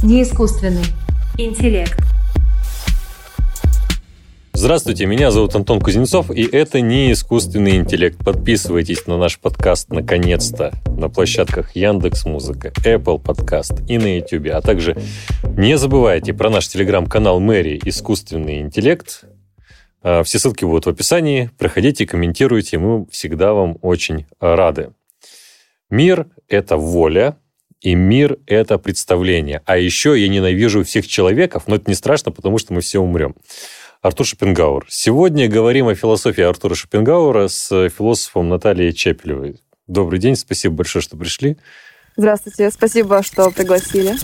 Не искусственный. Интеллект. Здравствуйте, меня зовут Антон Кузнецов, и это не искусственный интеллект. Подписывайтесь на наш подкаст наконец-то на площадках Яндекс Музыка, Apple Podcast и на YouTube. А также не забывайте про наш телеграм-канал Мэри «Искусственный интеллект». А, все ссылки будут в описании. Проходите, комментируйте, мы всегда вам очень рады. Мир — это воля, и мир — это представление. А еще я ненавижу всех человеков, но это не страшно, потому что мы все умрем. Артур Шопенгауэр. Сегодня говорим о философии Артура Шопенгауэра с философом Натальей Чепелевой. Добрый день, спасибо большое, что пришли. Здравствуйте, спасибо, что пригласили.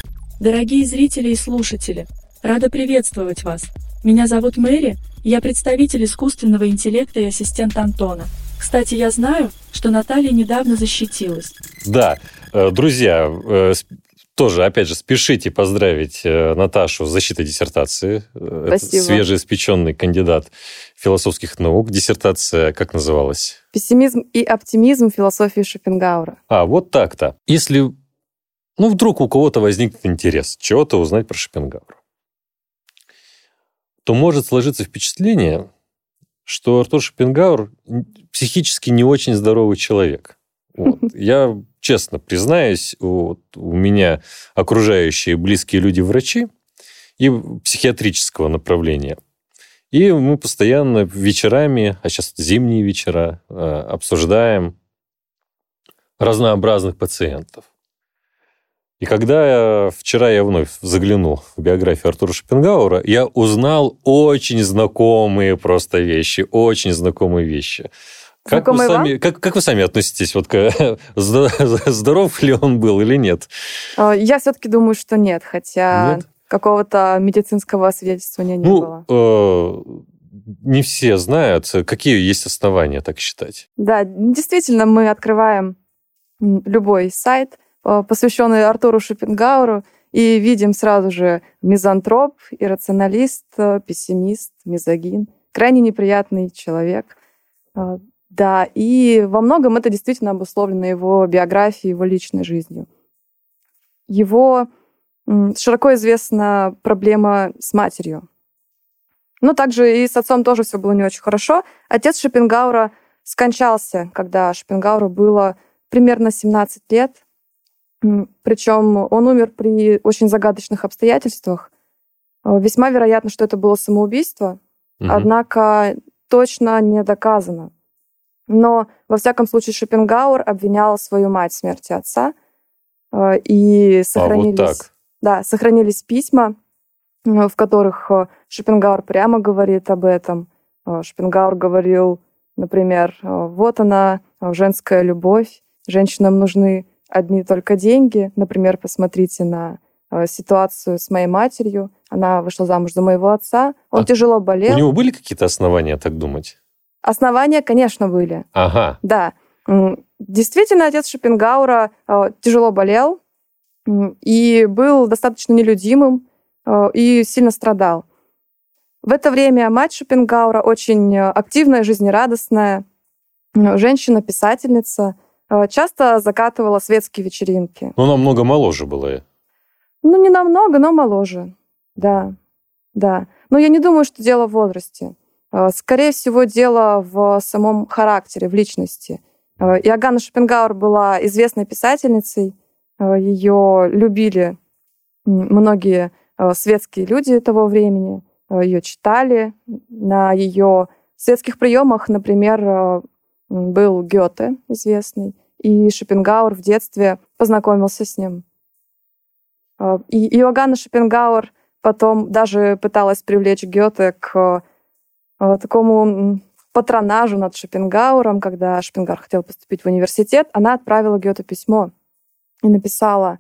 Дорогие зрители и слушатели, рада приветствовать вас. Меня зовут Мэри, я представитель искусственного интеллекта и ассистент Антона. Кстати, я знаю, что Наталья недавно защитилась. Да, друзья, э, тоже, опять же, спешите поздравить э, Наташу с защитой диссертации. Э, Спасибо. Это свежеиспеченный кандидат философских наук. Диссертация как называлась? Пессимизм и оптимизм философии Шопенгауэра. А, вот так-то. Если, ну, вдруг у кого-то возникнет интерес чего-то узнать про Шопенгауэра, то может сложиться впечатление, что Артур Шопенгауэр психически не очень здоровый человек. Вот. Я честно признаюсь, вот у меня окружающие близкие люди врачи и психиатрического направления. И мы постоянно вечерами, а сейчас зимние вечера, э, обсуждаем разнообразных пациентов. И когда я, вчера я вновь заглянул в биографию Артура Шопенгауэра, я узнал очень знакомые просто вещи, очень знакомые вещи. Как вы, сами, как, как вы сами относитесь? Вот к, здоров ли он был или нет? А, я все-таки думаю, что нет, хотя нет? какого-то медицинского свидетельствования не ну, было. Э, не все знают, какие есть основания так считать. Да, действительно, мы открываем любой сайт, э, посвященный Артуру Шопенгауру, и видим сразу же мизантроп, иррационалист, э, пессимист, мизогин. Крайне неприятный человек. Да, и во многом это действительно обусловлено его биографией, его личной жизнью. Его широко известна проблема с матерью. Но также и с отцом тоже все было не очень хорошо. Отец Шопенгаура скончался, когда Шопенгауру было примерно 17 лет. Причем он умер при очень загадочных обстоятельствах. Э, весьма вероятно, что это было самоубийство, угу. однако точно не доказано. Но, во всяком случае, Шопенгауэр обвинял свою мать в смерти отца. Э, и сохранились, а, вот так. Да, сохранились письма, э, в которых э, Шопенгауэр прямо говорит об этом. Шопенгауэр говорил, например, вот она, женская любовь, женщинам нужны одни только деньги. Например, посмотрите на ситуацию с моей матерью. Она вышла замуж за моего отца, он а тяжело болел. У него были какие-то основания так думать? Основания, конечно, были. Ага. Да. Действительно, отец Шопенгаура э, тяжело болел и был достаточно нелюдимым э, и сильно страдал. В это время мать Шопенгаура очень активная, жизнерадостная, женщина-писательница, э, часто закатывала светские вечеринки. Ну, намного моложе была. Ну, не намного, но моложе. Да, да. Но я не думаю, что дело в возрасте. Э, скорее всего, дело в самом характере, в личности. Э, Иоганна Шопенгауэр была известной писательницей. Э, Ее любили многие светские люди того времени. Ее читали. На ее светских приемах, например, был Гёте, известный, и Шопенгауэр в детстве познакомился с ним. И Иоганна Шопенгауэр потом даже пыталась привлечь Гёте к такому патронажу над Шопенгауэром, когда Шопенгауэр хотел поступить в университет, она отправила Гёте письмо и написала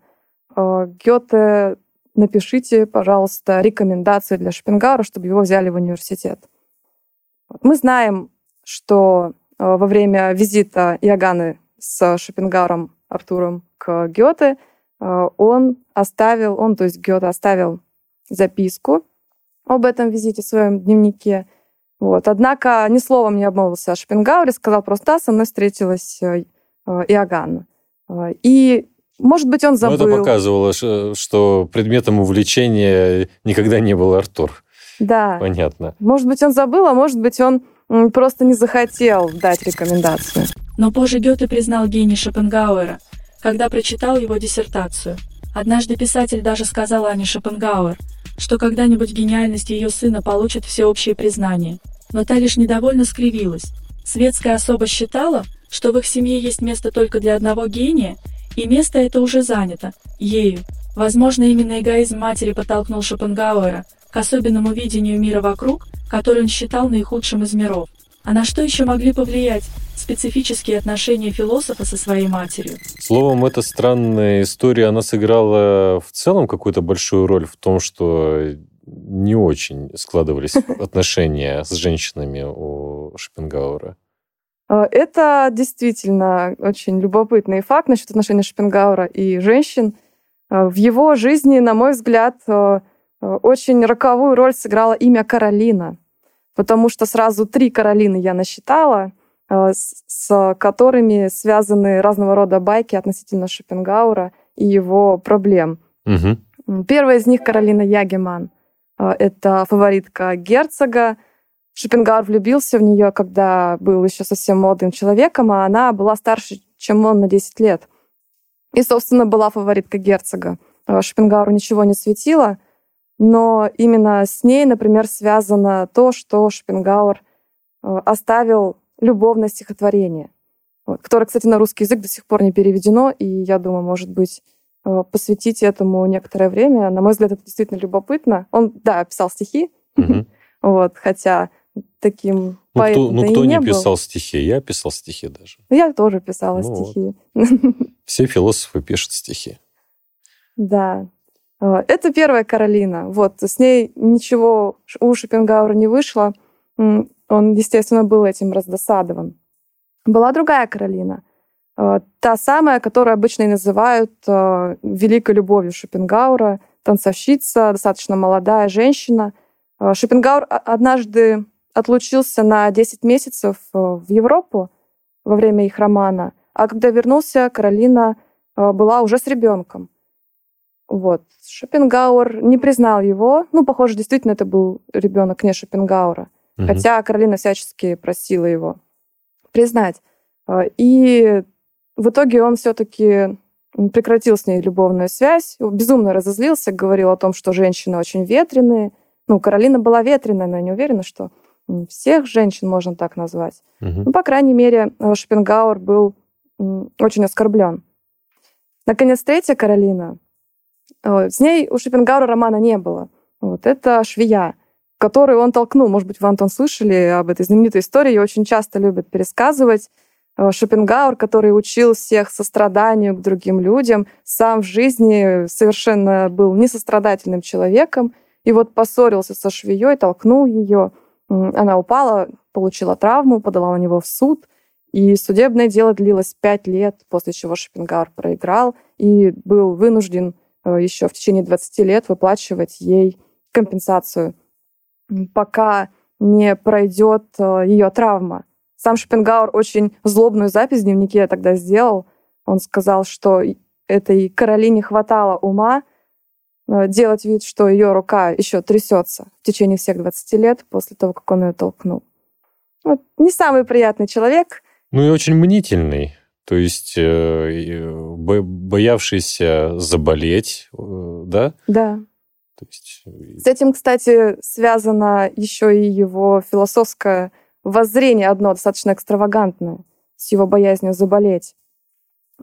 «Э, «Гёте, напишите, пожалуйста, рекомендации для Шопенгауэра, чтобы его взяли в университет». Мы знаем, что э, во время визита Иоганны с Шопенгауэром Артуром к Гёте он оставил, он, то есть Гёте оставил записку об этом визите в своем дневнике, вот. Однако ни словом не обмолвился о Шопенгауэре, сказал просто, да, со мной встретилась э, э, Иоганна. Э, и может быть, он забыл. Ну, это показывало, что предметом увлечения никогда не был Артур. Да. Понятно. Может быть, он забыл, а может быть, он просто не захотел дать рекомендацию. Но позже Гёте признал гений Шопенгауэра, когда прочитал его диссертацию. Однажды писатель даже сказал Ане Шопенгауэр, что когда-нибудь гениальность ее сына получит всеобщее признание. Но та лишь недовольно скривилась. Светская особа считала, что в их семье есть место только для одного гения, и место это уже занято, ею. Возможно, именно эгоизм матери подтолкнул Шопенгауэра к особенному видению мира вокруг, который он считал наихудшим из миров. А на что еще могли повлиять специфические отношения философа со своей матерью? Словом, эта странная история, она сыграла в целом какую-то большую роль в том, что не очень складывались отношения с женщинами у Шопенгауэра. Э, это действительно очень любопытный факт насчет отношений Шопенгауэра и женщин. Э, в его жизни, на мой взгляд, э, очень роковую роль сыграло имя Каролина, потому что сразу три Каролины я насчитала, с которыми связаны разного рода байки относительно Шопенгауэра и его проблем. Угу. Первая из них Каролина Ягеман. Это фаворитка герцога, Шопенгауэр влюбился в нее, когда был еще совсем молодым человеком, а она была старше, чем он на 10 лет. И, собственно, была фаворитка герцога. Э, Шопенгауру ничего не светило, но именно с ней, например, связано то, что Шопенгауэр э, оставил любовное стихотворение, которое, кстати, на русский язык до сих пор не переведено, и я думаю, может быть, э, посвятить этому некоторое время. На мой взгляд, это действительно любопытно. Он, да, писал стихи, вот, хотя таким ну, поэтом кто, ну, кто не, не писал был. стихи? Я писал стихи даже. Я тоже писала Ну стихи. Все философы пишут стихи. Да. А, Это первая Каролина. Вот, с ней ничего у Шопенгауэра не вышло. Он, естественно, был этим раздосадован. Была другая Каролина. А, Та самая, которую обычно и называют а, великой любовью Шопенгауэра, танцовщица, достаточно молодая женщина. Шопенгауэр однажды отлучился на 10 месяцев э, в Европу во время их романа, а когда вернулся, Каролина э, была уже с ребенком. Вот. Шопенгауэр не признал его. Ну, похоже, действительно, это был ребенок не Шопенгауэра. Мгм. Хотя Каролина всячески просила его признать. Э, И в итоге он все-таки прекратил с ней любовную связь, безумно разозлился, говорил о том, что женщины очень ветреные. Ну, Каролина была ветреная, но я не уверена, что всех женщин можно так назвать. Мгм. Ну, по крайней мере, э, Шопенгауэр был очень оскорблен. Наконец, третья Каролина. С ней у Шопенгауэра романа не было. Вот это швея, которую он толкнул. Может быть, вы, Антон, слышали об этой знаменитой истории. Ее очень часто любят пересказывать. Э, Шопенгауэр, который учил всех состраданию к другим людям, сам в жизни совершенно был несострадательным человеком. И вот поссорился со швеей, толкнул ее. Она упала, получила травму, подала на него в суд. И судебное дело длилось пять лет, после чего Шопенгауэр проиграл и был вынужден еще в течение 20 лет выплачивать ей компенсацию, пока не пройдет э, ее травма. Сам Шопенгауэр очень злобную запись в дневнике тогда сделал. Он сказал, что этой Каролине хватало ума э, делать вид, что ее рука еще трясется в течение всех 20 лет после того, как он ее толкнул. Вот. Не самый приятный человек. Ну и очень мнительный. То есть э, бо- боявшийся заболеть, э, да? Да. То есть, С этим, кстати, связано еще и его философское воззрение одно, достаточно экстравагантное, с его боязнью заболеть.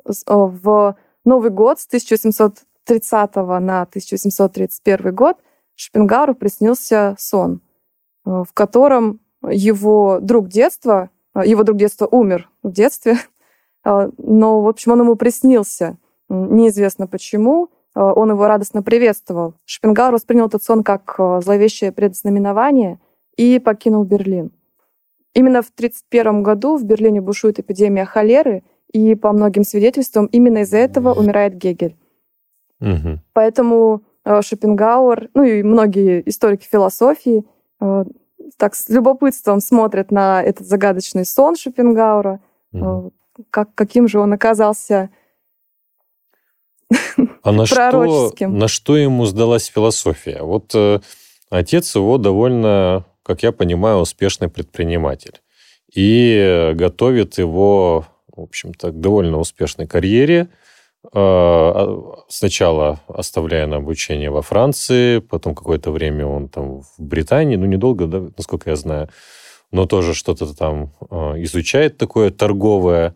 Э, В Новый год с 1830 на 1831 год Шопенгауэру приснился сон, э, в котором его друг детства, э, его друг детства умер в детстве, э, но, в общем, он ему приснился. Неизвестно почему. Э, Он его радостно приветствовал. Шопенгауэр воспринял этот сон как э, зловещее предзнаменование и покинул Берлин. Именно в 1931 году в Берлине бушует эпидемия холеры, и по многим свидетельствам именно из-за этого умирает Гегель. мгм. Поэтому Шопенгауэр, ну и многие историки философии так с любопытством смотрят на этот загадочный сон Шопенгауэра, Мгм. Э, как, каким же он оказался а на что, на что ему сдалась философия? Вот э, отец его довольно, как я понимаю, успешный предприниматель. И готовит его, в общем-то, к довольно успешной карьере. Э, а, сначала оставляя на обучение во Франции, потом какое-то время он там в Британии, ну, недолго, да, насколько я знаю, но тоже что-то там э, изучает такое торговое.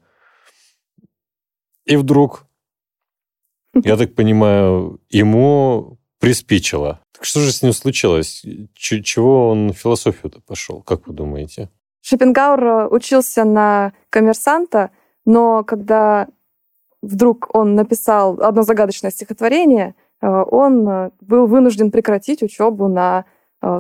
И вдруг, я так понимаю, ему приспичило. Так что же с ним случилось? Ч- чего он в философию-то пошел, как вы думаете? Шопенгауэр э, учился на коммерсанта, но когда вдруг он написал одно загадочное стихотворение, э, он э, был вынужден прекратить учебу на,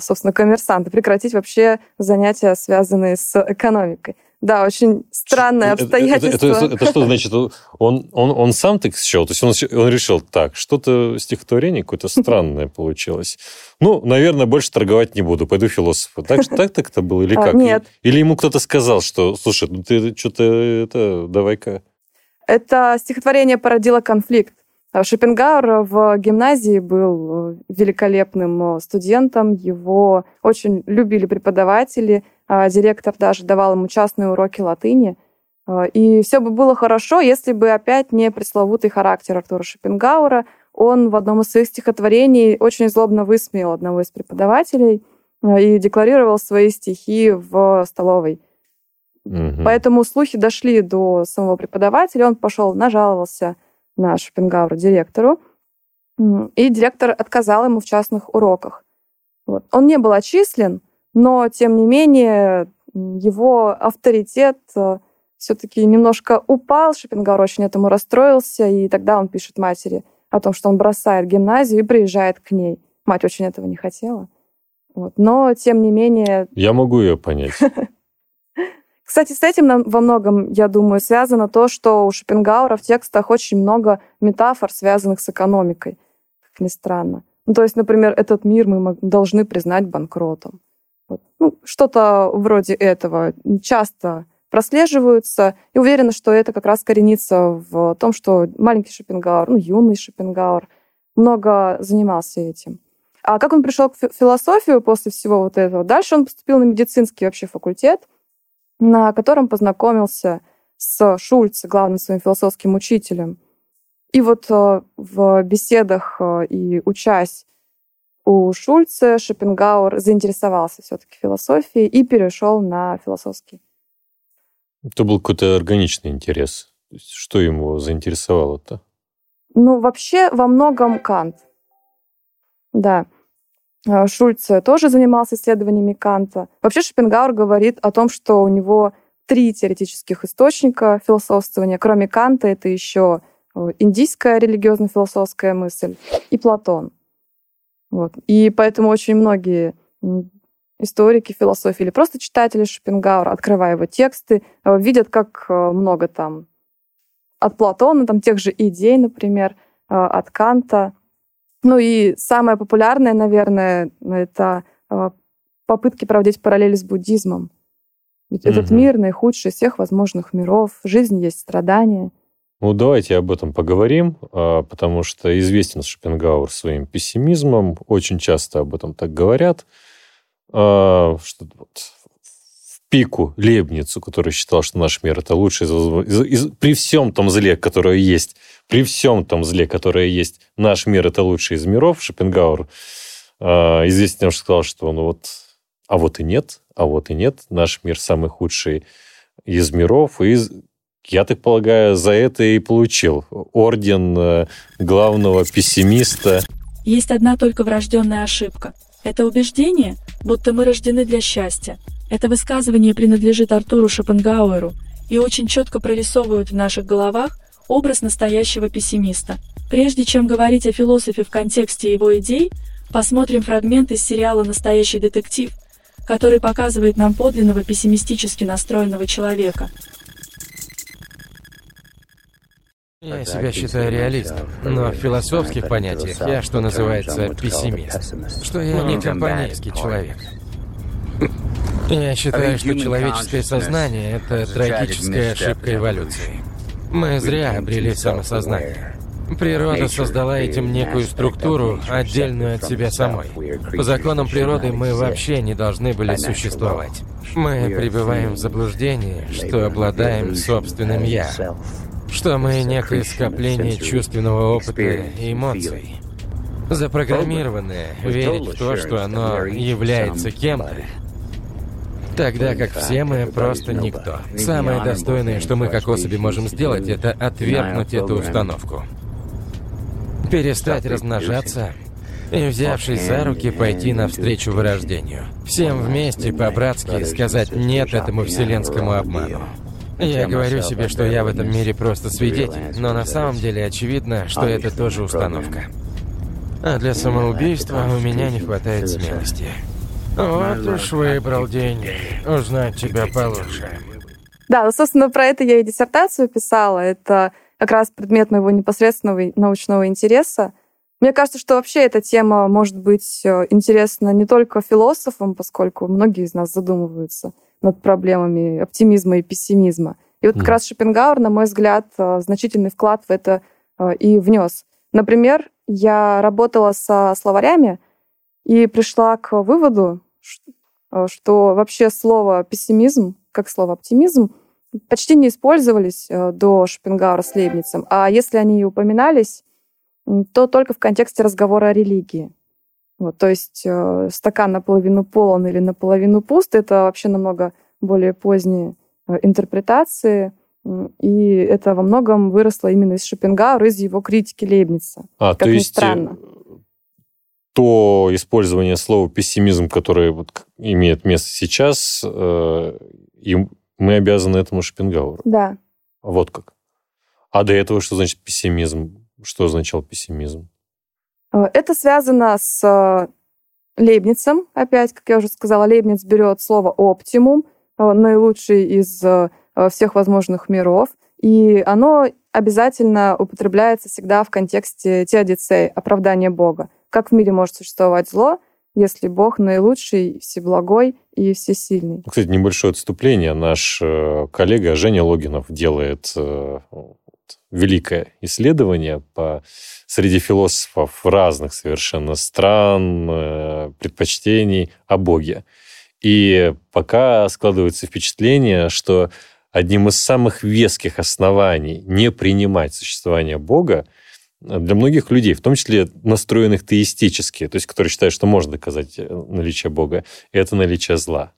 собственно, коммерсанта, прекратить вообще занятия, связанные с экономикой. Да, очень странное обстоятельство. Это, это, это, это что значит? Он, он, он сам так счел? То есть он, он решил, так, что-то стихотворение какое-то странное получилось. Ну, наверное, больше торговать не буду, пойду философу. Так, так так это было или а, как? Нет. Или ему кто-то сказал, что, слушай, ну ты что-то, это, давай-ка. Это стихотворение породило конфликт. Шопенгауэр в гимназии был э, великолепным э, студентом, его очень любили преподаватели – директор даже давал ему частные уроки латыни. И все бы было хорошо, если бы опять не пресловутый характер Артура Шопенгауэра. Он в одном из своих стихотворений очень злобно высмеял одного из преподавателей и декларировал свои стихи в столовой. Угу. Поэтому слухи дошли до самого преподавателя, он пошел, нажаловался на Шопенгауэра директору, и директор отказал ему в частных уроках. Вот. Он не был отчислен, но, тем не менее, его авторитет э, все-таки немножко упал. Шопенгауэр очень этому расстроился, и тогда он пишет матери о том, что он бросает гимназию и приезжает к ней. Мать очень этого не хотела. Вот. Но, тем не менее... Я могу ее понять. Кстати, с этим во многом, я думаю, связано то, что у Шопенгауэра в текстах очень много метафор, связанных с экономикой, как ни странно. Ну, то есть, например, этот мир мы должны признать банкротом. Вот. Ну, что-то вроде этого часто прослеживаются, и уверена, что это как раз коренится в том, что маленький Шопенгауэр, ну, юный Шопенгауэр, много занимался этим. А как он пришел к философию после всего вот этого? Дальше он поступил на медицинский вообще факультет, на котором познакомился с Шульце, главным своим философским учителем. И вот э, в беседах э, и учась у Шульца Шопенгауэр заинтересовался все-таки философией и перешел на философский. Это был какой-то органичный интерес. Что ему заинтересовало-то? Ну, вообще во многом Кант. Да. А, Шульце тоже занимался исследованиями Канта. Вообще Шопенгауэр говорит о том, что у него три теоретических источника философствования. Кроме Канта это еще э, индийская религиозно-философская мысль и Платон. Вот. И поэтому очень многие историки философии или просто читатели Шопенгауэра, открывая его тексты, э, видят, как э, много там от Платона, там тех же идей, например, от Канта. Ну и самое популярное, наверное, это попытки проводить параллели с буддизмом. Ведь mm-hmm. этот мир наихудший из всех возможных миров, жизнь есть страдания — ну, давайте об этом поговорим, а, потому что известен Шопенгауэр своим пессимизмом, очень часто об этом так говорят, а, что вот в пику Лебницу, который считал, что наш мир это лучший из, из, при всем том зле, которое есть, при всем том зле, которое есть, наш мир это лучший из миров, Шопенгауэр а, известен тем, что сказал, что ну вот, а вот и нет, а вот и нет, наш мир самый худший из миров, и я так полагаю, за это и получил орден э, главного пессимиста. Есть одна только врожденная ошибка. Это убеждение, будто мы рождены для счастья. Это высказывание принадлежит Артуру Шопенгауэру и очень четко прорисовывает в наших головах образ настоящего пессимиста. Прежде чем говорить о философе в контексте его идей, посмотрим фрагмент из сериала «Настоящий детектив», который показывает нам подлинного пессимистически настроенного человека – Я себя считаю реалистом, но в философских понятиях я, что называется, пессимист. Что я не компанейский человек. Я считаю, что человеческое сознание — это трагическая ошибка эволюции. Мы зря обрели самосознание. Природа создала этим некую структуру, отдельную от себя самой. По законам природы мы вообще не должны были существовать. Мы пребываем в заблуждении, что обладаем собственным «я», что мы некое скопление чувственного опыта и эмоций, запрограммированные верить в то, что оно является кем-то, Тогда как все мы просто никто. Самое достойное, что мы как особи можем сделать, это отвергнуть эту установку перестать размножаться и, взявшись за руки, пойти навстречу вырождению. Всем вместе, по-братски, сказать «нет» этому вселенскому обману. Я говорю себе, что я в этом мире просто свидетель, но на самом деле очевидно, что это тоже установка. А для самоубийства у меня не хватает смелости. Вот уж выбрал день узнать тебя получше. Да, ну, собственно, про это я и диссертацию писала. Это как раз предмет моего непосредственного научного интереса. Мне кажется, что вообще эта тема может быть э, интересна не только философам, поскольку многие из нас задумываются над проблемами оптимизма и пессимизма. И вот как mm. раз Шопенгауэр, на мой взгляд, э, значительный вклад в это э, и внес. Например, я работала со словарями и пришла к выводу, что вообще слово пессимизм, как слово оптимизм, почти не использовались э, до Шопенгауэра с Лейбницем, а если они и упоминались, то только в контексте разговора о религии. Вот, то есть э, стакан наполовину полон или наполовину пуст – это вообще намного более поздние э, интерпретации, и это во многом выросло именно из Шопенгауэра, из его критики Лейбница. А, как то есть странно. То использование слова пессимизм, которое вот имеет место сейчас, им мы обязаны этому Шопенгауэру. Да. Вот как. А до этого что значит пессимизм? Что означал пессимизм? Э, это связано с э, Лейбницем. Опять, как я уже сказала, Лейбниц берет слово «оптимум», э, наилучший из всех возможных миров, и оно обязательно употребляется всегда в контексте теодицеи, оправдания Бога. Как в мире может существовать зло, если Бог наилучший, всеблагой и всесильный. Кстати, небольшое отступление. Наш э, коллега Женя Логинов делает э, великое исследование по среди философов разных совершенно стран, э, предпочтений о Боге. И пока складывается впечатление, что одним из самых веских оснований не принимать существование Бога для многих людей, в том числе настроенных теистически, то есть которые считают, что можно доказать э, наличие Бога, это наличие зла.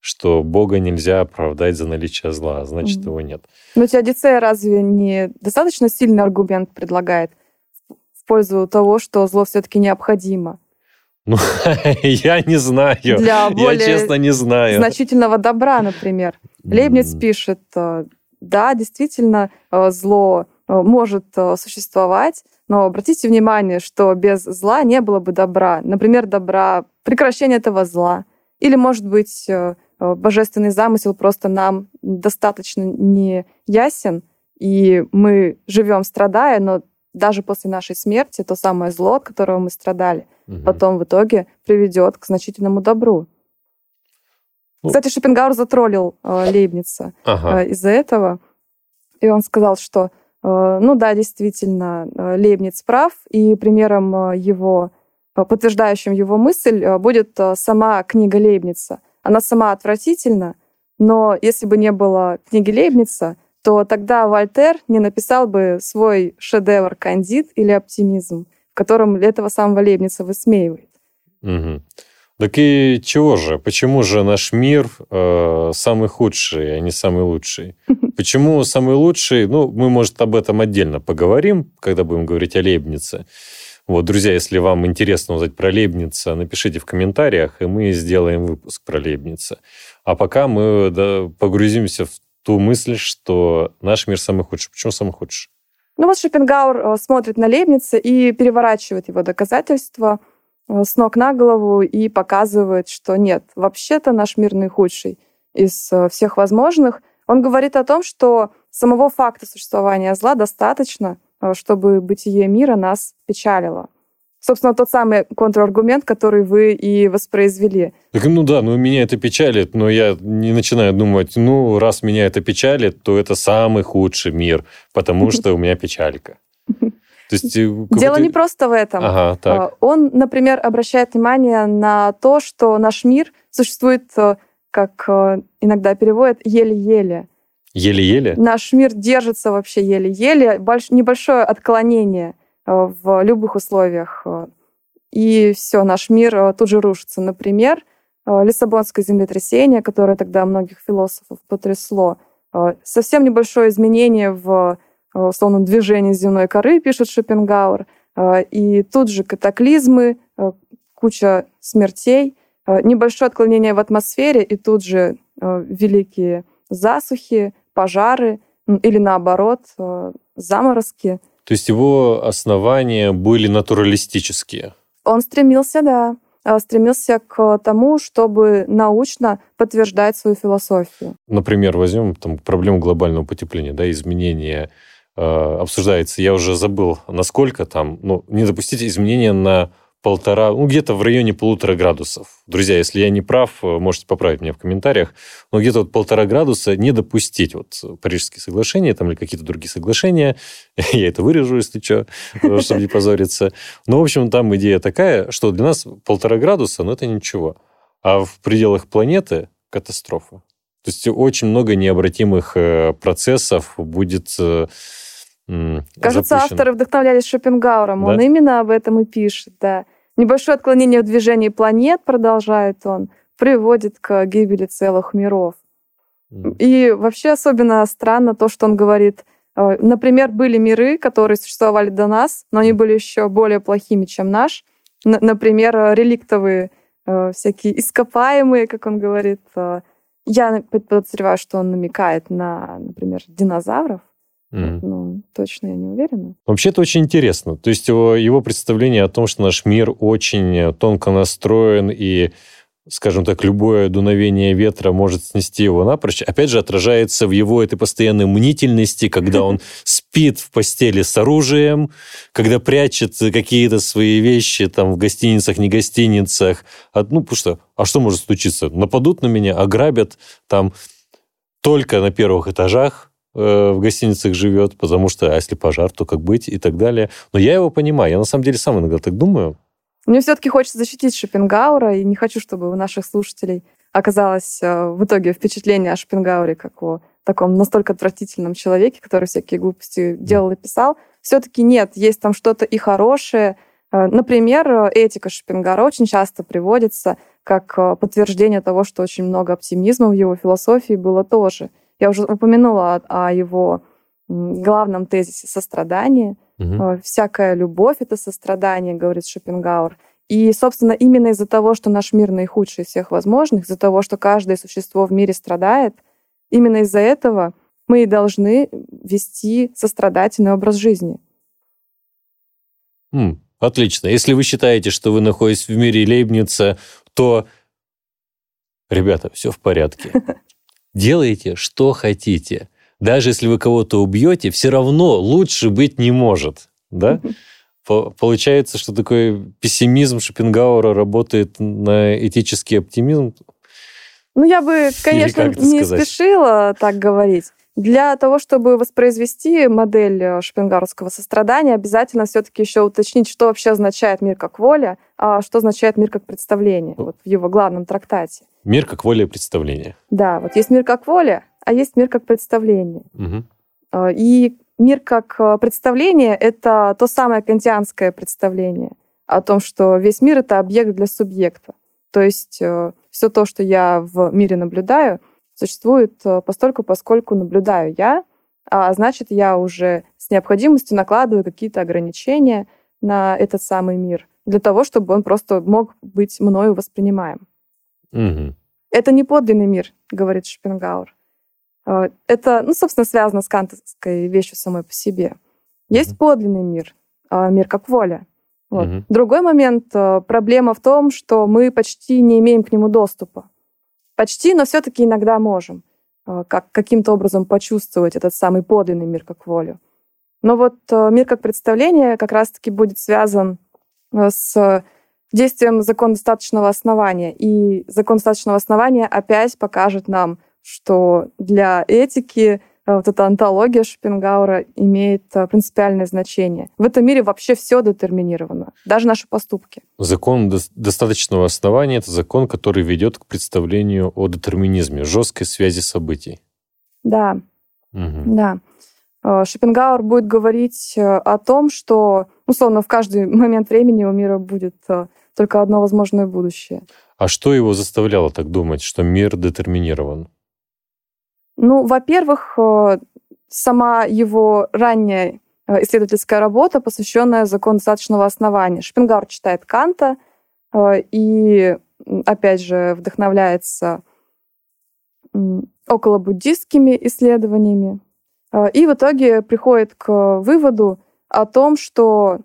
Что Бога нельзя оправдать за наличие зла, а значит, mm его нет. Но Теодицея разве не достаточно сильный аргумент предлагает в пользу того, что зло все-таки необходимо? Ну, я не знаю. Для я честно не знаю. Значительного добра, например. Лейбниц пишет, э, да, действительно, э, зло Э, может э, существовать, но обратите внимание, что без зла не было бы добра. Например, добра, прекращение этого зла. Или, может быть, э, божественный замысел просто нам достаточно не ясен, и мы живем страдая, но даже после нашей смерти то самое зло, от которого мы страдали, угу. потом в итоге приведет к значительному добру. Ну, Кстати, Шопенгауэр затроллил э, Лейбница ага. э, из-за этого, и он сказал, что Э, ну да, действительно, э, Лейбниц прав, и примером э, его, подтверждающим его мысль, будет сама книга Лейбница. Она сама отвратительна, но если бы не было книги Лейбница, то тогда Вольтер не написал бы свой шедевр «Кандид» или «Оптимизм», в котором этого самого Лейбница высмеивает. Угу. Так и чего же? Почему же наш мир э, самый худший, а не самый лучший? Почему самый лучший? Ну, мы, может, об этом отдельно поговорим, когда будем говорить о Лейбнице. Вот, друзья, если вам интересно узнать про Лейбница, напишите в комментариях, и мы сделаем выпуск про Лейбница. А пока мы да, погрузимся в ту мысль, что наш мир самый худший. Почему самый худший? Ну вот Шопенгауэр э, смотрит на Лейбница и переворачивает его доказательства – с ног на голову и показывает, что нет, вообще-то наш мир наихудший из э, всех возможных. Он говорит о том, что самого факта существования зла достаточно, э, чтобы бытие мира нас печалило. Собственно, тот самый контраргумент, который вы и воспроизвели. Так, ну да, ну меня это печалит, но я не начинаю думать, ну раз меня это печалит, то это самый худший мир, потому что у меня печалька. То есть, Дело не просто в этом. Ага, так. Он, например, обращает внимание на то, что наш мир существует, как иногда переводят, еле-еле. Еле-еле? Наш мир держится вообще еле-еле. Больш... Небольшое отклонение в любых условиях. И все, наш мир тут же рушится. Например, Лиссабонское землетрясение, которое тогда многих философов потрясло. Совсем небольшое изменение в условном движении земной коры, пишет Шопенгауэр. И тут же катаклизмы, куча смертей, небольшое отклонение в атмосфере, и тут же великие засухи, пожары или наоборот заморозки. То есть его основания были натуралистические? Он стремился, да, стремился к тому, чтобы научно подтверждать свою философию. Например, возьмем там, проблему глобального потепления, да, изменения э, обсуждается. Я уже забыл, насколько там, ну, не допустить изменения на полтора, ну, где-то в районе полутора градусов. Друзья, если я не прав, э, можете поправить меня в комментариях, но где-то вот полтора градуса не допустить. Вот Парижские соглашения там или какие-то другие соглашения, я это вырежу, если что, э, чтобы не позориться. Но, в общем, там идея такая, что для нас полтора градуса, ну, это ничего. А в пределах планеты катастрофа. То есть очень много необратимых э, процессов будет Кажется, запущен. авторы вдохновлялись Шопенгауэром. Да? Он именно об этом и пишет, да. Небольшое отклонение в движении планет, продолжает он, приводит к гибели целых миров. Мгм. И вообще особенно странно то, что он говорит. э, Например, были миры, которые существовали до нас, но они были еще более плохими, чем наш. Например, реликтовые э, всякие ископаемые, как он говорит. Э, Я подозреваю, что он намекает на, например, динозавров. Мгм. Ну, точно я не уверена. Вообще это очень интересно. То есть его, его представление о том, что наш мир очень тонко настроен и, скажем так, любое дуновение ветра может снести его напрочь, опять же отражается в его этой постоянной мнительности, когда он спит в постели с оружием, когда прячет какие-то свои вещи там в гостиницах, не гостиницах. Ну, потому что, а что может случиться? Нападут на меня, ограбят там только на первых этажах, э, в гостиницах живет, потому что, а если пожар, то как быть и так далее. Но я его понимаю. Я на самом деле сам иногда так думаю. Мне все-таки хочется защитить Шопенгауэра, и не хочу, чтобы у наших слушателей оказалось э, в итоге впечатление о Шопенгауэре как о таком настолько отвратительном человеке, который всякие глупости делал и писал. Все-таки нет, есть там что-то и хорошее. Э, Например, э, этика Шопенгауэра очень часто приводится как э, подтверждение того, что очень много оптимизма в его философии было тоже. Я уже упомянула о, о его главном тезисе сострадания. Мгм. Э, Всякая любовь — это сострадание, говорит Шопенгауэр. И, собственно, именно из-за того, что наш мир наихудший из всех возможных, из-за того, что каждое существо в мире страдает, именно из-за этого мы и должны вести сострадательный образ жизни. М, Отлично. Если вы считаете, что вы находитесь в мире Лейбница, то, ребята, все в порядке. Делайте, что хотите. Даже если вы кого-то убьете, все равно лучше быть не может. Да? По- Получается, что такой пессимизм Шопенгауэра работает на этический оптимизм. Ну, я бы, конечно, не сказать? спешила так говорить. Для того, чтобы воспроизвести модель э, шопенгауэрского сострадания, обязательно все-таки еще уточнить, что вообще означает мир как воля, а что означает мир как представление, вот в его главном трактате. Мир как воля и представление. Да, вот есть мир как воля, а есть мир как представление. Э, И мир как э, представление — это то самое кантианское представление о том, что весь мир — это объект для субъекта. То есть все то, что я в мире наблюдаю, существует э, постольку, поскольку наблюдаю я, а значит, я уже с необходимостью накладываю какие-то ограничения на этот самый мир для того, чтобы он просто мог быть мною воспринимаем. Мгм. Это не подлинный мир, говорит Шопенгауэр. Э, Это, ну, собственно, связано с кантовской вещью самой по себе. Есть Мгм. подлинный мир, а, мир как воля. Вот. Мгм. Другой момент, э, проблема в том, что мы почти не имеем к нему доступа. Почти, но все-таки иногда можем как, каким-то образом почувствовать этот самый подлинный мир как волю. Но вот мир как представление как раз-таки будет связан с действием закона достаточного основания. И закон достаточного основания опять покажет нам, что для этики вот эта антология Шопенгауэра имеет принципиальное значение. В этом мире вообще все детерминировано, даже наши поступки. Закон достаточного основания – это закон, который ведет к представлению о детерминизме, жесткой связи событий. Да, угу. да. Шопенгауэр будет говорить о том, что, условно, в каждый момент времени у мира будет только одно возможное будущее. А что его заставляло так думать, что мир детерминирован? Ну, во-первых, э, сама его ранняя э, исследовательская работа, посвященная закону достаточного основания. Шпенгауэр читает Канта э, и, опять же, вдохновляется около буддистскими исследованиями. И в итоге приходит к выводу о том, что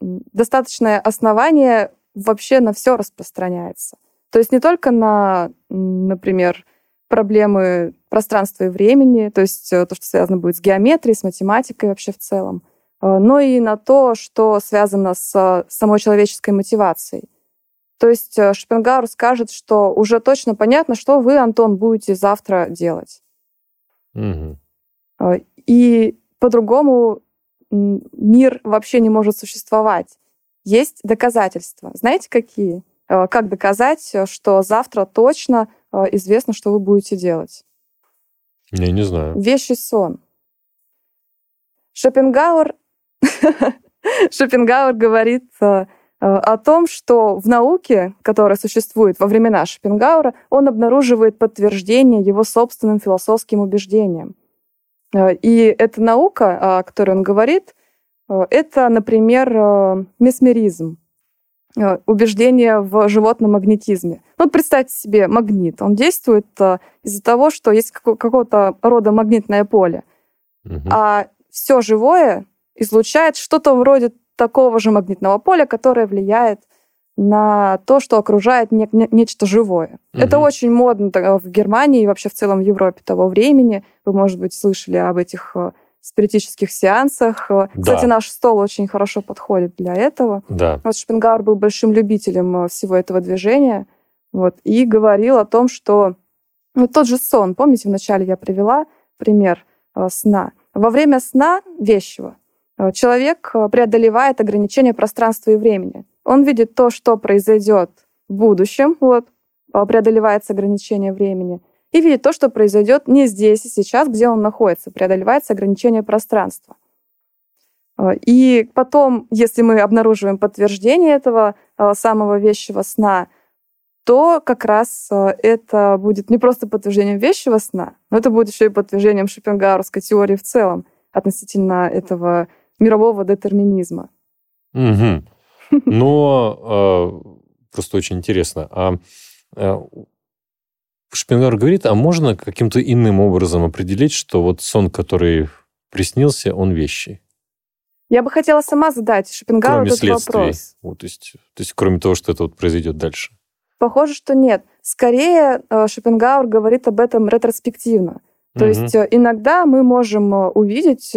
достаточное основание вообще на все распространяется. То есть не только на, например, проблемы пространства и времени, то есть э, то, что связано будет с геометрией, с математикой вообще в целом, э, но и на то, что связано с самой человеческой мотивацией. То есть э, Шопенгауэр скажет, что уже точно понятно, что вы, Антон, будете завтра делать. Угу. И по-другому мир вообще не может существовать. Есть доказательства. Знаете, какие? Э, как доказать, что завтра точно э, известно, что вы будете делать? Я не знаю. Вещий сон. Шопенгауэр, Шопенгауэр говорит э, о том, что в науке, которая существует во времена Шопенгауэра, он обнаруживает подтверждение его собственным философским убеждениям. И эта наука, о которой он говорит, Э, это, например, э, месмеризм, э, убеждение в животном магнетизме. Ну, представьте себе магнит. Он действует из-за того, что есть какого-то рода магнитное поле. Угу. А все живое излучает что-то вроде такого же магнитного поля, которое влияет на то, что окружает не, не, нечто живое. Угу. Это очень модно в Германии и вообще в целом в Европе того времени. Вы, может быть, слышали об этих спиритических сеансах. Да. Кстати, наш стол очень хорошо подходит для этого. Да. Вот Шпенгауэр был большим любителем э, всего этого движения. Вот, и говорил о том, что вот тот же сон, помните, вначале я привела пример э, сна. Во время сна вещего э, человек преодолевает ограничения пространства и времени. Он видит то, что произойдет в будущем, вот, преодолевается ограничение времени – и видит то, что произойдет не здесь и сейчас, где он находится, преодолевается ограничение пространства. А, и потом, если мы обнаруживаем подтверждение этого а, самого вещего сна, то как раз а, это будет не просто подтверждением вещего сна, но это будет еще и подтверждением шопенгауэрской теории в целом относительно этого мирового детерминизма. Угу. Но просто очень интересно. А Шпенгар говорит, а можно каким-то иным образом определить, что вот сон, который приснился, он вещий? Я бы хотела сама задать Шопенгауру этот следствий. вопрос. Вот, то, есть, то есть, кроме того, что это вот произойдет дальше. Похоже, что нет. Скорее, э, Шопенгауэр говорит об этом ретроспективно. То угу. есть э, иногда мы можем э, увидеть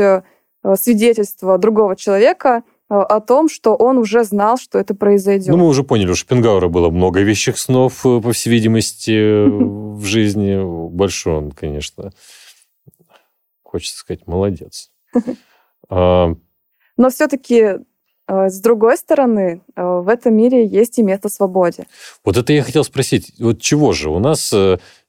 свидетельство другого человека, о том, что он уже знал, что это произойдет. Ну, мы уже поняли, у Шопенгауэра было много вещих снов, э, по всей видимости, в жизни. Большой он, конечно, хочется сказать, молодец. А, Но все-таки э, с другой стороны, в этом мире есть и место свободе. Вот это я хотел спросить. Вот чего же? У нас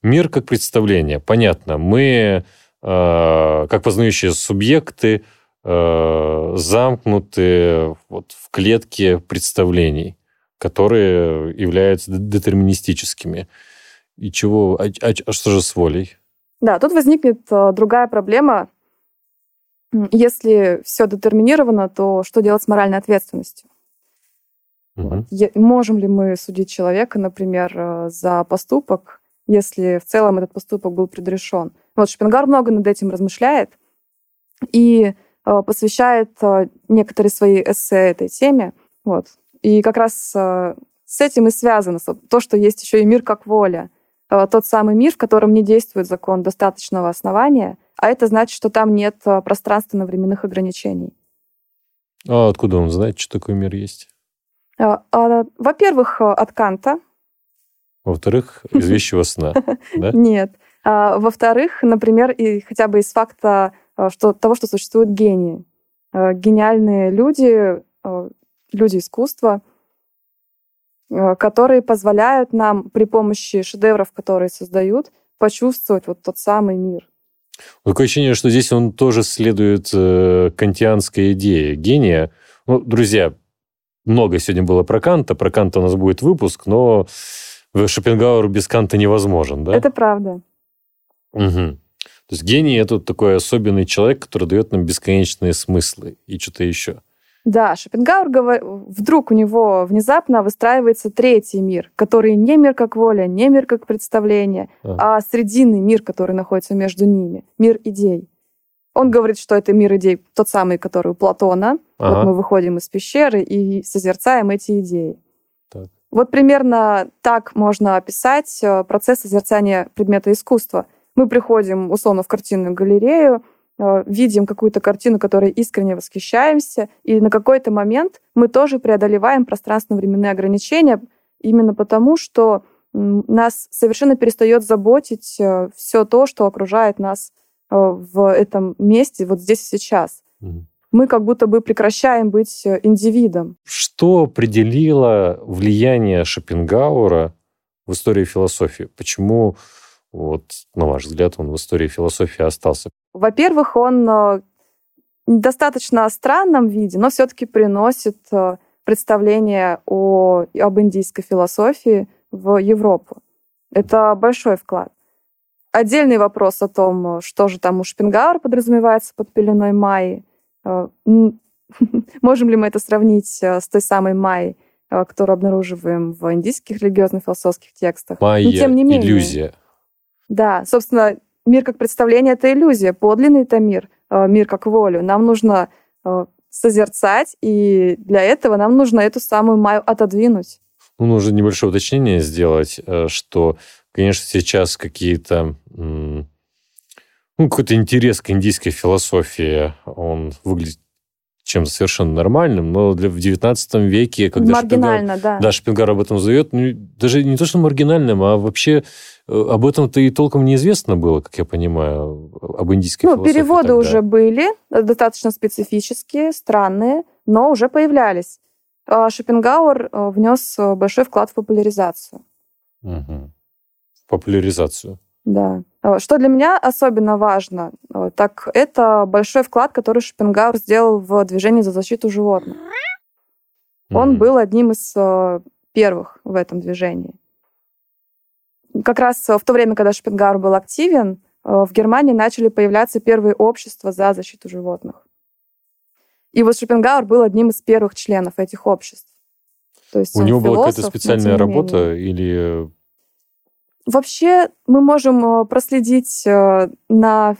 мир как представление. Понятно, мы как познающие субъекты, э, замкнуты вот в клетке представлений, которые являются детерминистическими. И чего, а, а, а что же с волей? Да, тут возникнет э, другая проблема. Если все детерминировано, то что делать с моральной ответственностью? Угу. Можем ли мы судить человека, например, э, за поступок, если в целом этот поступок был предрешен? Вот Шпенгар много над этим размышляет, и посвящает э, некоторые свои эссе этой теме. Вот. И как раз э, с этим и связано то, что есть еще и мир как воля. Тот самый мир, в котором не действует закон достаточного основания, а это значит, что там нет пространственно-временных ограничений. А откуда он знает, что такой мир есть? А, во-первых, от Канта. Во-вторых, из вещего сна, да? Нет. А, во-вторых, например, и хотя бы из факта что, того, что существуют гении. Гениальные люди, люди искусства, которые позволяют нам при помощи шедевров, которые создают, почувствовать вот тот самый мир. Такое ощущение, что здесь он тоже следует э, кантианской идее гения. Ну, друзья, много сегодня было про Канта. Про Канта у нас будет выпуск, но Шопенгауэр без Канта невозможен, да? Это правда. Угу. То есть гений – это такой особенный человек, который дает нам бесконечные смыслы и что-то еще. Да, Шопенгауэр говор... вдруг у него внезапно выстраивается третий мир, который не мир как воля, не мир как представление, а, а срединный мир, который находится между ними, мир идей. Он говорит, что это мир идей, тот самый, который у Платона. Ага. Вот мы выходим из пещеры и созерцаем эти идеи. Так. Вот примерно так можно описать э, процесс созерцания предмета искусства. Мы приходим, условно, в картинную галерею, э, видим какую-то картину, которой искренне восхищаемся, и на какой-то момент мы тоже преодолеваем пространственно-временные ограничения именно потому, что нас совершенно перестает заботить э, все то, что окружает нас Э, в этом месте, вот здесь и сейчас. Мы как будто бы прекращаем быть индивидом. Что определило влияние Шопенгауэра в истории философии? Почему, вот, на ваш взгляд, он в истории философии остался? Во-первых, он э, достаточно странном виде, но все-таки приносит представление о, об индийской философии в Европу. Это большой вклад. Отдельный вопрос о том, что же там у Шпингауэр подразумевается под пеленой Майи. Э, можем ли мы это сравнить э, с той самой Майей, э, которую обнаруживаем в индийских религиозно-философских текстах? Майя, тем не менее, иллюзия. Да, собственно, мир как представление — это иллюзия. Подлинный — это мир, мир как волю. Нам нужно созерцать, и для этого нам нужно эту самую Майю отодвинуть. Ну, нужно небольшое уточнение сделать, что конечно, сейчас какие-то ну, какой-то интерес к индийской философии, он выглядит чем-то совершенно нормальным, но для, в XIX веке, когда Маргинально, Шпингар, да. да, Шпингар об этом зовет, ну, даже не то, что маргинальным, а вообще э, об этом-то и толком неизвестно было, как я понимаю, об индийской ну, переводы тогда. уже были, достаточно специфические, странные, но уже появлялись. А Шопенгауэр э, внес большой вклад в популяризацию. Угу популяризацию. Да. А, что для меня особенно важно, а, так это большой вклад, который Шопенгауэр сделал в движении за защиту животных. Mm-hmm. Он был одним из а, первых в этом движении. Как раз в то время, когда Шопенгауэр был активен, в Германии начали появляться первые общества за защиту животных. И вот Шопенгауэр был одним из первых членов этих обществ. То есть У него философ, была какая-то специальная работа или Вообще мы можем э, проследить э, на,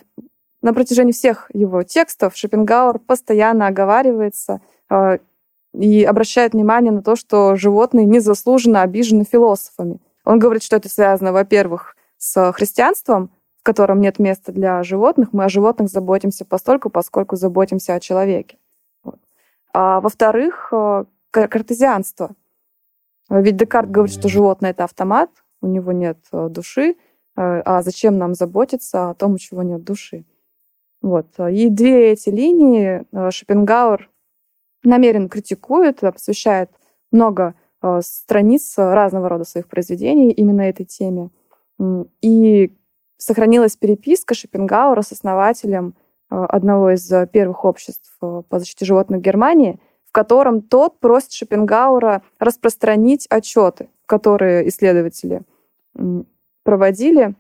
на протяжении всех его текстов. Шопенгауэр постоянно оговаривается э, и обращает внимание на то, что животные незаслуженно обижены философами. Он говорит, что это связано, во-первых, с христианством, в котором нет места для животных. Мы о животных заботимся постольку, поскольку заботимся о человеке. А во-вторых, картезианство. Ведь Декарт говорит, что животное — это автомат, у него нет э, души, э, а зачем нам заботиться о том, у чего нет души. Вот. И две эти линии э, Шопенгауэр намеренно критикует, посвящает много страниц разного рода своих произведений именно этой теме. И сохранилась переписка Шопенгауэра с основателем одного из первых обществ по защите животных Германии, в котором тот просит Шопенгауэра распространить отчеты которые исследователи проводили.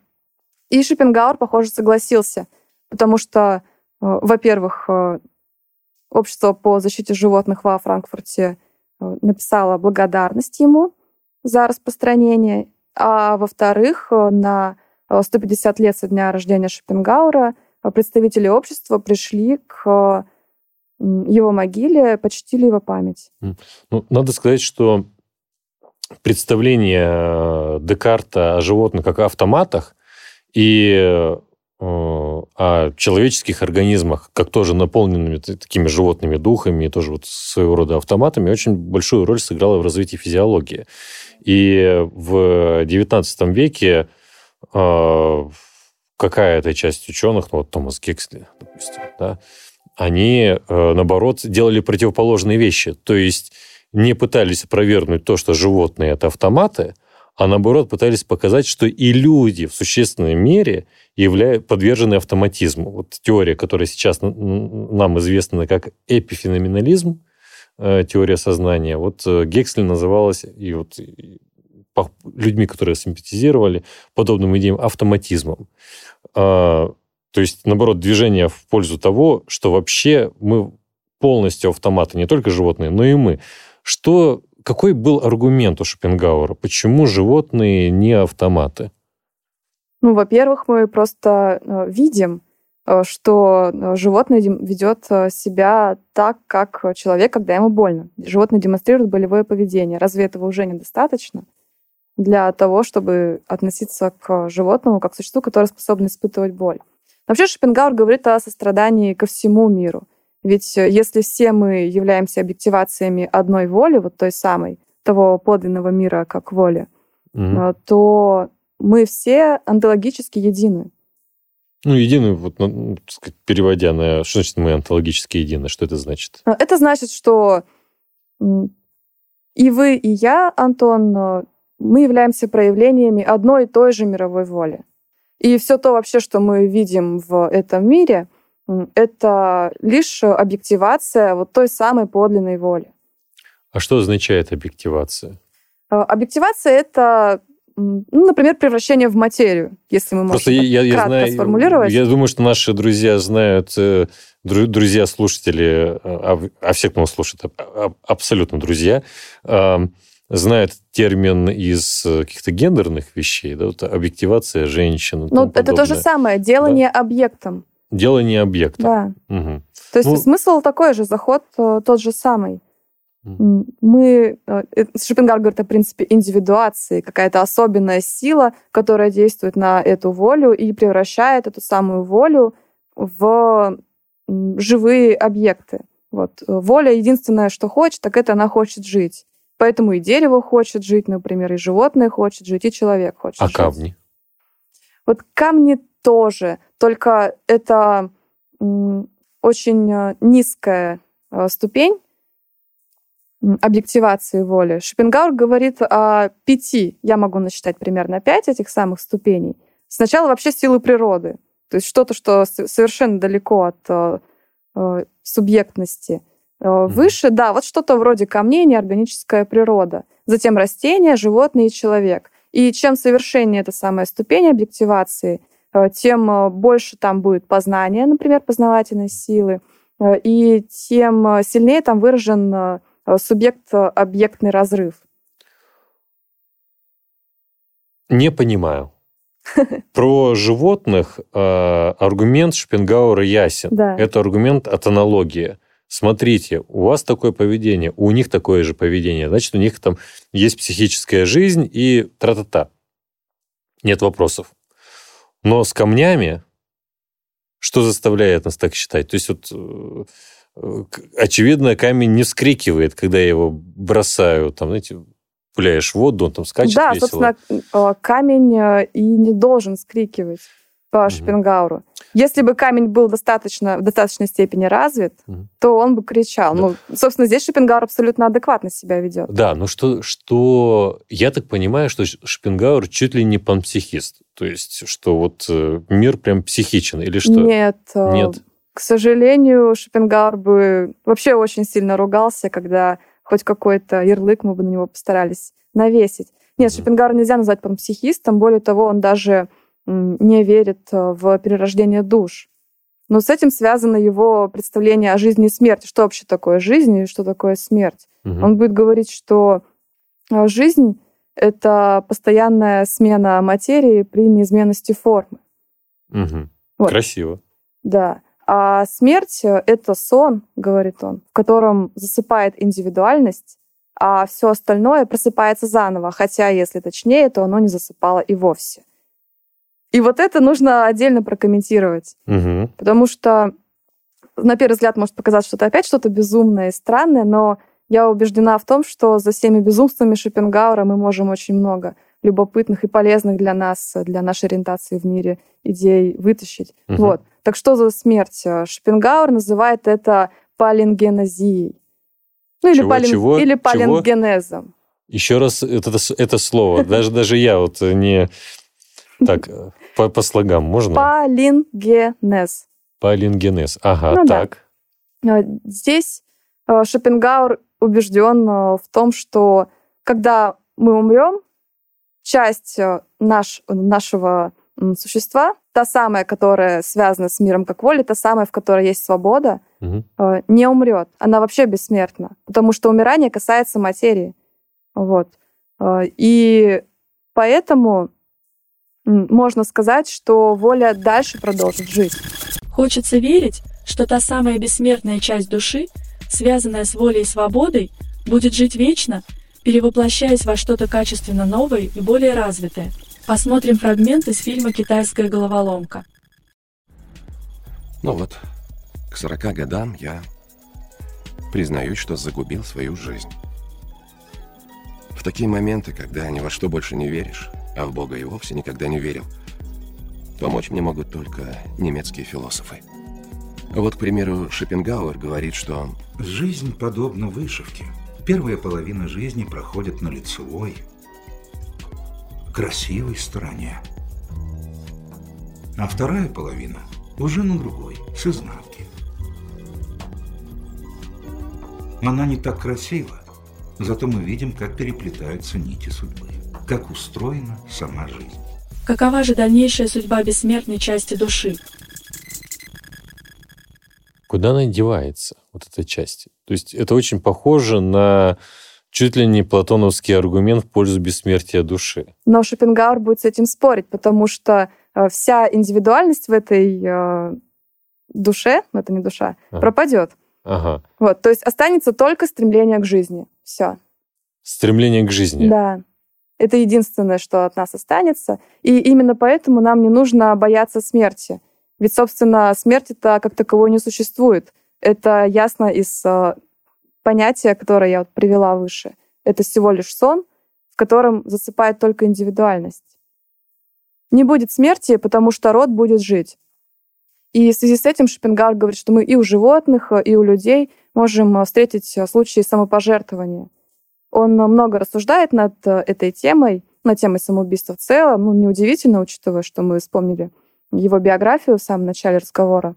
И Шопенгауэр, похоже, согласился, потому что, э, во-первых, э, общество по защите животных во Франкфурте э, написало благодарность ему за распространение, а во-вторых, на 150 лет со дня рождения Шопенгауэра представители общества пришли к его могиле, почтили его память. Ну, надо сказать, что представление э, Декарта о животных как о автоматах и э, о человеческих организмах, как тоже наполненными такими животными духами, тоже вот своего рода автоматами, очень большую роль сыграла в развитии физиологии. И в XIX веке э, какая-то часть ученых, ну вот Томас Гексли, допустим, да, они, наоборот, делали противоположные вещи. То есть не пытались опровергнуть то, что животные – это автоматы, а наоборот пытались показать, что и люди в существенной мере являют, подвержены автоматизму. Вот теория, которая сейчас нам известна как эпифеноменализм, э, теория сознания, вот э, Гексли называлась, и вот людьми, которые симпатизировали подобным идеям, автоматизмом. А, то есть, наоборот, движение в пользу того, что вообще мы полностью автоматы, не только животные, но и мы. Что, какой был аргумент у Шопенгауэра? Почему животные не автоматы? Ну, во-первых, мы просто э, видим, э, что э, животное ведет себя так, как человек, когда ему больно. Животное демонстрирует болевое поведение. Разве этого уже недостаточно? для того, чтобы относиться к животному как к существу, которое способно испытывать боль. Вообще Шопенгауэр говорит о сострадании ко всему миру. Ведь э, если все мы являемся объективациями одной воли, вот той самой, того подлинного мира как воли, угу. то мы все онтологически едины. Ну, едины, вот, ну, сказать, переводя на... Что значит мы онтологически едины? Что это значит? Это значит, что и вы, и я, Антон, мы являемся проявлениями одной и той же мировой воли. И все то вообще, что мы видим в этом мире, это лишь объективация вот той самой подлинной воли. А что означает объективация? А, объективация — это ну, например, превращение в материю, если мы Просто можем я, я кратко знаю, сформулировать. Я думаю, что наши друзья знают, э, друзья-слушатели, а, а все, кто нас слушает, абсолютно друзья, знает термин из э, каких-то гендерных вещей, да, вот объективация женщин. Ну, это то же самое, делание да? объектом. Делание объектом. Да. Угу. То есть ну, смысл такой же, заход э, тот же самый. Мы, э, Шопенгар говорит о принципе индивидуации, какая-то особенная сила, которая действует на эту волю и превращает эту самую волю в живые объекты. Вот. Воля единственное, что хочет, так это она хочет жить. Поэтому и дерево хочет жить, например, и животное хочет жить, и человек хочет а жить. А камни? Вот камни тоже, только это очень э, низкая э, ступень объективации воли. Шопенгауэр говорит о пяти, я могу насчитать примерно пять этих самых ступеней. Сначала вообще силы природы, то есть что-то, что совершенно далеко от э, субъектности – выше, да, вот что-то вроде камней, неорганическая природа. Затем растения, животные и человек. И чем совершеннее эта самая ступень объективации, тем э, больше там будет познания, например, познавательной силы, и тем сильнее там выражен субъект-объектный разрыв. Не понимаю. Про животных аргумент Шпенгауэра ясен. Да. Это аргумент от аналогии смотрите, у вас такое поведение, у них такое же поведение, значит, у них там есть психическая жизнь и тра-та-та. Нет вопросов. Но с камнями что заставляет нас так считать? То есть вот э, очевидно, камень не вскрикивает, когда я его бросаю, там, знаете, пуляешь в воду, он там скачет Да, весело. собственно, э, камень э, и не должен скрикивать по Шопенгауру. Если бы камень был достаточно, в достаточной степени развит, угу. то он бы кричал. Да. Ну, собственно, здесь Шопенгауэр абсолютно адекватно себя ведет. Да, но что, что... Я так понимаю, что Шопенгауэр чуть ли не панпсихист. То есть, что вот э, мир прям психичен или что? Нет. Э, Нет. К сожалению, Шопенгауэр бы вообще очень сильно ругался, когда хоть какой-то ярлык мы бы на него постарались навесить. Нет, mm Шопенгауэр нельзя назвать панпсихистом. Более того, он даже не верит э, в перерождение душ. Но с этим связано его представление о жизни и смерти. Что вообще такое жизнь и что такое смерть? Угу. Он будет говорить, что э, жизнь — это постоянная смена материи при неизменности формы. Угу. Вот. Красиво. Да. А смерть — это сон, говорит он, в котором засыпает индивидуальность, а все остальное просыпается заново. Хотя, если точнее, то оно не засыпало и вовсе. И вот это нужно отдельно прокомментировать. Угу. Потому что, на первый взгляд, может показаться, что это опять что-то безумное и странное, но я убеждена в том, что за всеми безумствами Шопенгауэра мы можем очень много любопытных и полезных для нас, для нашей ориентации в мире идей вытащить. Угу. Вот. Так что за смерть? Шопенгауэр называет это палингенезией. Ну, или, чего, палин... чего? или палингенезом. Еще раз это, это слово. Даже, даже я вот не... Так, по, по слогам можно? Палингенез. Палингенез. Ага, ну, так. Да. Здесь э, Шопенгауэр убежден э, в том, что когда мы умрем, часть э, наш, нашего существа, та самая, которая связана с миром как воля, та самая, в которой есть свобода, угу. не умрет. Она вообще бессмертна, потому что умирание касается материи. Вот. И поэтому можно сказать, что воля дальше продолжит жить. Хочется верить, что та самая бессмертная часть души, связанная с волей и свободой, будет жить вечно, перевоплощаясь во что-то качественно новое и более развитое. Посмотрим фрагмент из фильма «Китайская головоломка». Ну вот, к 40 годам я признаюсь, что загубил свою жизнь. В такие моменты, когда ни во что больше не веришь, а в Бога и вовсе никогда не верил. Помочь мне могут только немецкие философы. Вот, к примеру, Шопенгауэр говорит, что... Жизнь подобна вышивке. Первая половина жизни проходит на лицевой, красивой стороне. А вторая половина уже на другой, с изнанки. Она не так красива, зато мы видим, как переплетаются нити судьбы как устроена сама жизнь. Какова же дальнейшая судьба бессмертной части души? Куда она девается, вот эта часть? То есть это очень похоже на чуть ли не платоновский аргумент в пользу бессмертия души. Но Шопенгауэр будет с этим спорить, потому что э, вся индивидуальность в этой э, душе, ну, это не душа, ага. пропадет. Ага. Вот, то есть останется только стремление к жизни. Все. Стремление к жизни. Да. Это единственное, что от нас останется. И именно поэтому нам не нужно бояться смерти. Ведь, собственно, смерти-то как таковой не существует. Это ясно из э, понятия, которое я вот привела выше. Это всего лишь сон, в котором засыпает только индивидуальность. Не будет смерти, потому что род будет жить. И в связи с этим Шопенгауэр говорит, что мы и у животных, и у людей можем встретить случаи самопожертвования. Он много рассуждает над э, этой темой, над темой самоубийства в целом. Ну, неудивительно, учитывая, что мы вспомнили его биографию в самом начале разговора.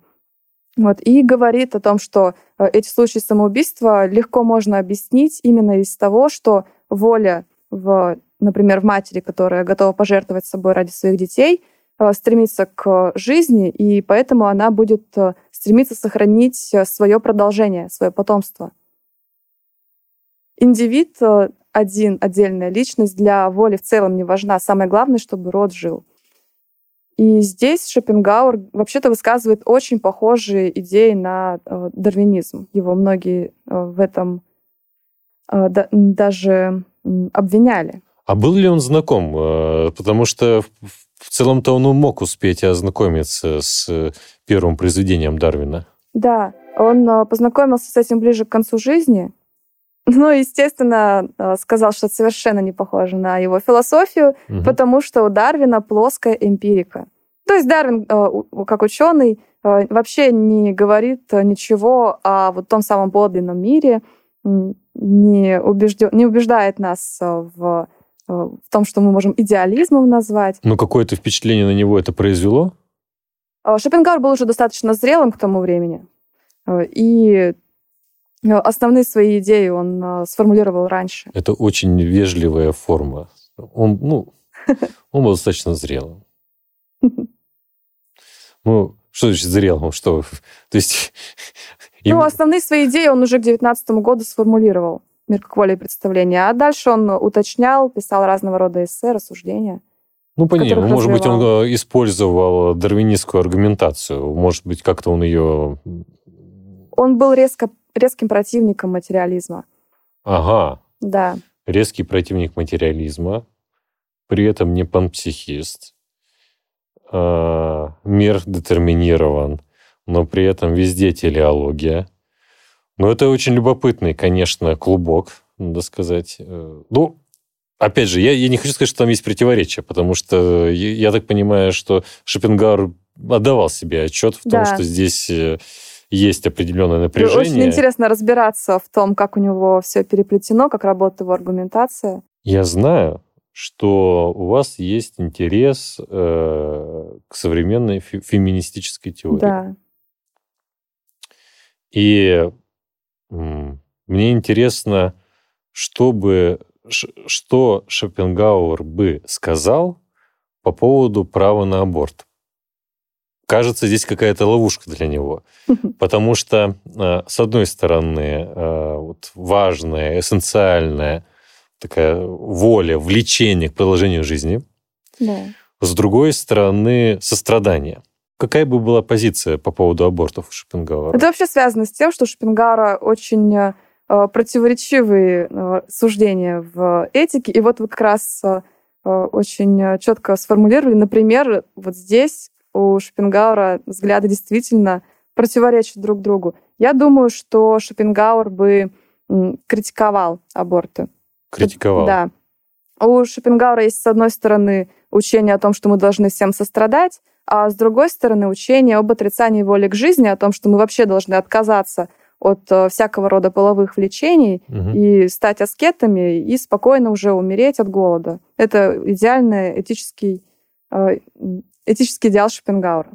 Вот, и говорит о том, что э, эти случаи самоубийства легко можно объяснить именно из того, что воля, в, например, в матери, которая готова пожертвовать собой ради своих детей, э, стремится к жизни, и поэтому она будет стремиться сохранить свое продолжение, свое потомство. Индивид э, один, отдельная личность для воли в целом не важна. Самое главное, чтобы род жил. И здесь Шопенгауэр вообще-то высказывает очень похожие идеи на э, дарвинизм. Его многие э, в этом да, даже обвиняли. А был ли он знаком? Потому что в целом-то он мог успеть ознакомиться с первым произведением Дарвина. Да, он познакомился с этим ближе к концу жизни, ну, естественно, э, сказал, что это совершенно не похоже на его философию, угу. потому что у Дарвина плоская эмпирика. То есть Дарвин, э, как ученый, э, вообще не говорит ничего о вот том самом подлинном мире, не, убежден, не убеждает нас в, в том, что мы можем идеализмом назвать. Но какое-то впечатление на него это произвело? Шопенгауэр был уже достаточно зрелым к тому времени. И основные свои идеи он э, сформулировал раньше. Это очень вежливая форма. Он, ну, он был достаточно зрелым. Ну, что значит зрелым? Что? То есть... Ну, основные свои идеи он уже к 19 году сформулировал. Мир как воля и представление. А дальше он уточнял, писал разного рода эссе, рассуждения. Ну, понятно. Может быть, он э, использовал дарвинистскую аргументацию. Может быть, как-то он ее... Он был резко резким противником материализма. Ага. Да. Резкий противник материализма, при этом не панпсихист, э, мир детерминирован, но при этом везде телеология. Но это очень любопытный, конечно, клубок, надо сказать. Э, ну, опять же, я, я не хочу сказать, что там есть противоречия, потому что я, я так понимаю, что Шопенгауэр отдавал себе отчет в том, Да. что здесь э, есть определенное напряжение. Очень интересно разбираться в том, как у него все переплетено, как работает его аргументация. Я знаю, что у вас есть интерес э, к современной фе- феминистической теории. Да. И м, мне интересно, чтобы, ш- что Шопенгауэр бы сказал по поводу права на аборт. Кажется, здесь какая-то ловушка для него. Потому что, э, с одной стороны, э, вот важная, эссенциальная такая воля, влечение к продолжению жизни. Да. С другой стороны, сострадание. Какая бы была позиция по поводу абортов у Шопенгауэра? Это вообще связано с тем, что у Шопенгауэра очень э, противоречивые суждения в этике. И вот вы как раз очень четко сформулировали. Например, вот здесь у Шопенгауэра взгляды действительно противоречат друг другу. Я думаю, что Шопенгауэр бы критиковал аборты. Критиковал. Да. У Шопенгауэра есть, с одной стороны, учение о том, что мы должны всем сострадать, а с другой стороны, учение об отрицании воли к жизни, о том, что мы вообще должны отказаться от э, всякого рода половых влечений Мгм. и стать аскетами и спокойно уже умереть от голода. Это идеальный этический, э, этический идеал Шопенгауэра.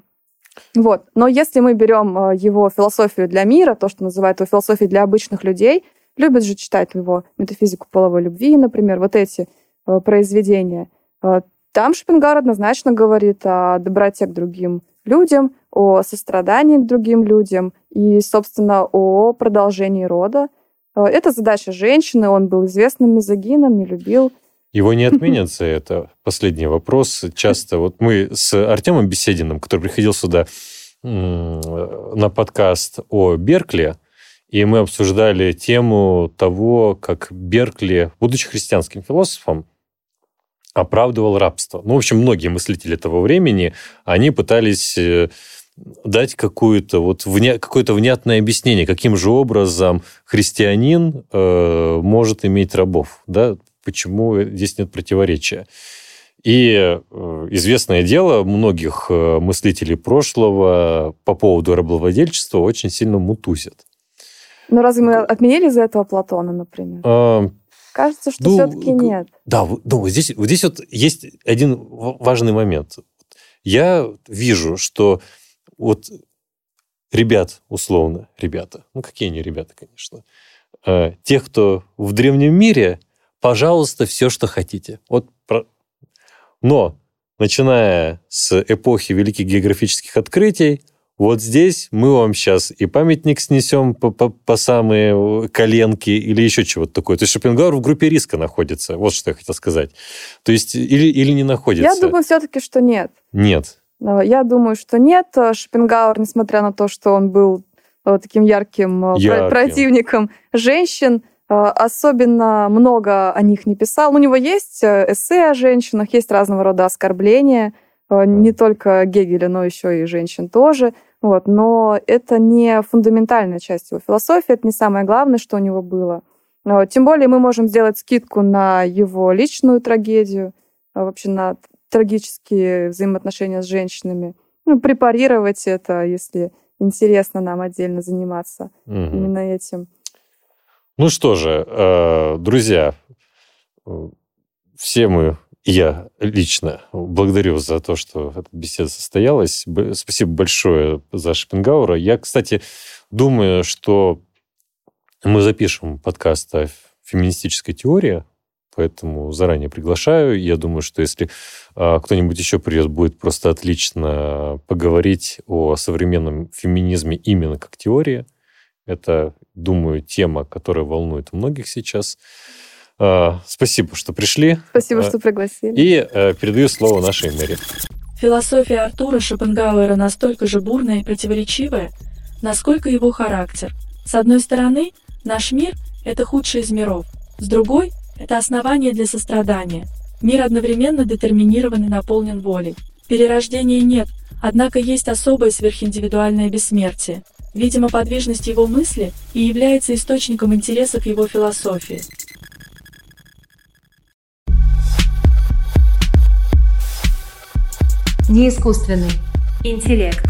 Вот. Но если мы берем э, его философию для мира, то, что называют его философией для обычных людей, любят же читать его метафизику половой любви, например, вот эти э, произведения. Э, Там Шопенгауэр однозначно говорит о доброте к другим людям, о сострадании к другим людям и, собственно, о продолжении рода. Это задача женщины, он был известным мизогином, не любил. Его не отменят за это. Последний вопрос. Часто вот мы с Артемом Бесединым, который приходил сюда на подкаст о Беркли, и мы обсуждали тему того, как Беркли, будучи христианским философом, оправдывал рабство. Ну, в общем, многие мыслители того времени, они пытались э, дать какую-то вот вня... какое-то внятное объяснение, каким же образом христианин э, может иметь рабов, да, почему здесь нет противоречия. И э, известное дело многих э, мыслителей прошлого по поводу рабовладельчества очень сильно мутузят. Но разве мы отменили из-за этого Платона, например? А, Кажется, что ну, все-таки нет. Да, ну, здесь, вот здесь вот есть один важный момент. Я вижу, что вот ребят, условно, ребята, ну какие они ребята, конечно, э, тех, кто в древнем мире, пожалуйста, все, что хотите. Вот про- Но, начиная с эпохи великих географических открытий, вот здесь мы вам сейчас и памятник снесем по, по- по самые коленки или еще чего-то такое. То есть Шопенгауэр в группе риска находится. Вот что я хотел сказать. То есть или, или не находится. Я думаю все-таки, что нет. Нет. Э, Я думаю, что нет. Э, Шопенгауэр, несмотря на то, что он был э, таким ярким, э, Ярким. противником женщин, э, особенно много о них не писал. У него есть э, эссе о женщинах, есть разного рода оскорбления, э, не только Гегеля, но еще и женщин тоже. Вот. Но это не фундаментальная часть его философии, это не самое главное, что у него было. Э, Тем более мы можем сделать скидку на его личную трагедию, э, вообще на трагические взаимоотношения с женщинами. Ну, препарировать это, если интересно нам отдельно заниматься Мгм. именно этим. Ну что же, э, друзья, все мы, я лично, благодарю за то, что эта беседа состоялась. Спасибо большое за Шопенгауэра. Я, кстати, думаю, что мы запишем подкаст о феминистической теории, поэтому заранее приглашаю. Я думаю, что если а, кто-нибудь еще придет, будет просто отлично поговорить о современном феминизме именно как теории. Это, думаю, тема, которая волнует многих сейчас. А, Спасибо, что пришли. Спасибо, А, что пригласили. И э, передаю слово нашей Мэри. Философия Артура Шопенгауэра настолько же бурная и противоречивая, насколько его характер. С одной стороны, наш мир – это худший из миров. С другой – это основание для сострадания. Мир одновременно детерминирован и наполнен волей. Перерождения нет, однако есть особое сверхиндивидуальное бессмертие. Видимо, подвижность его мысли и является источником интереса к его философии. Неискусственный интеллект.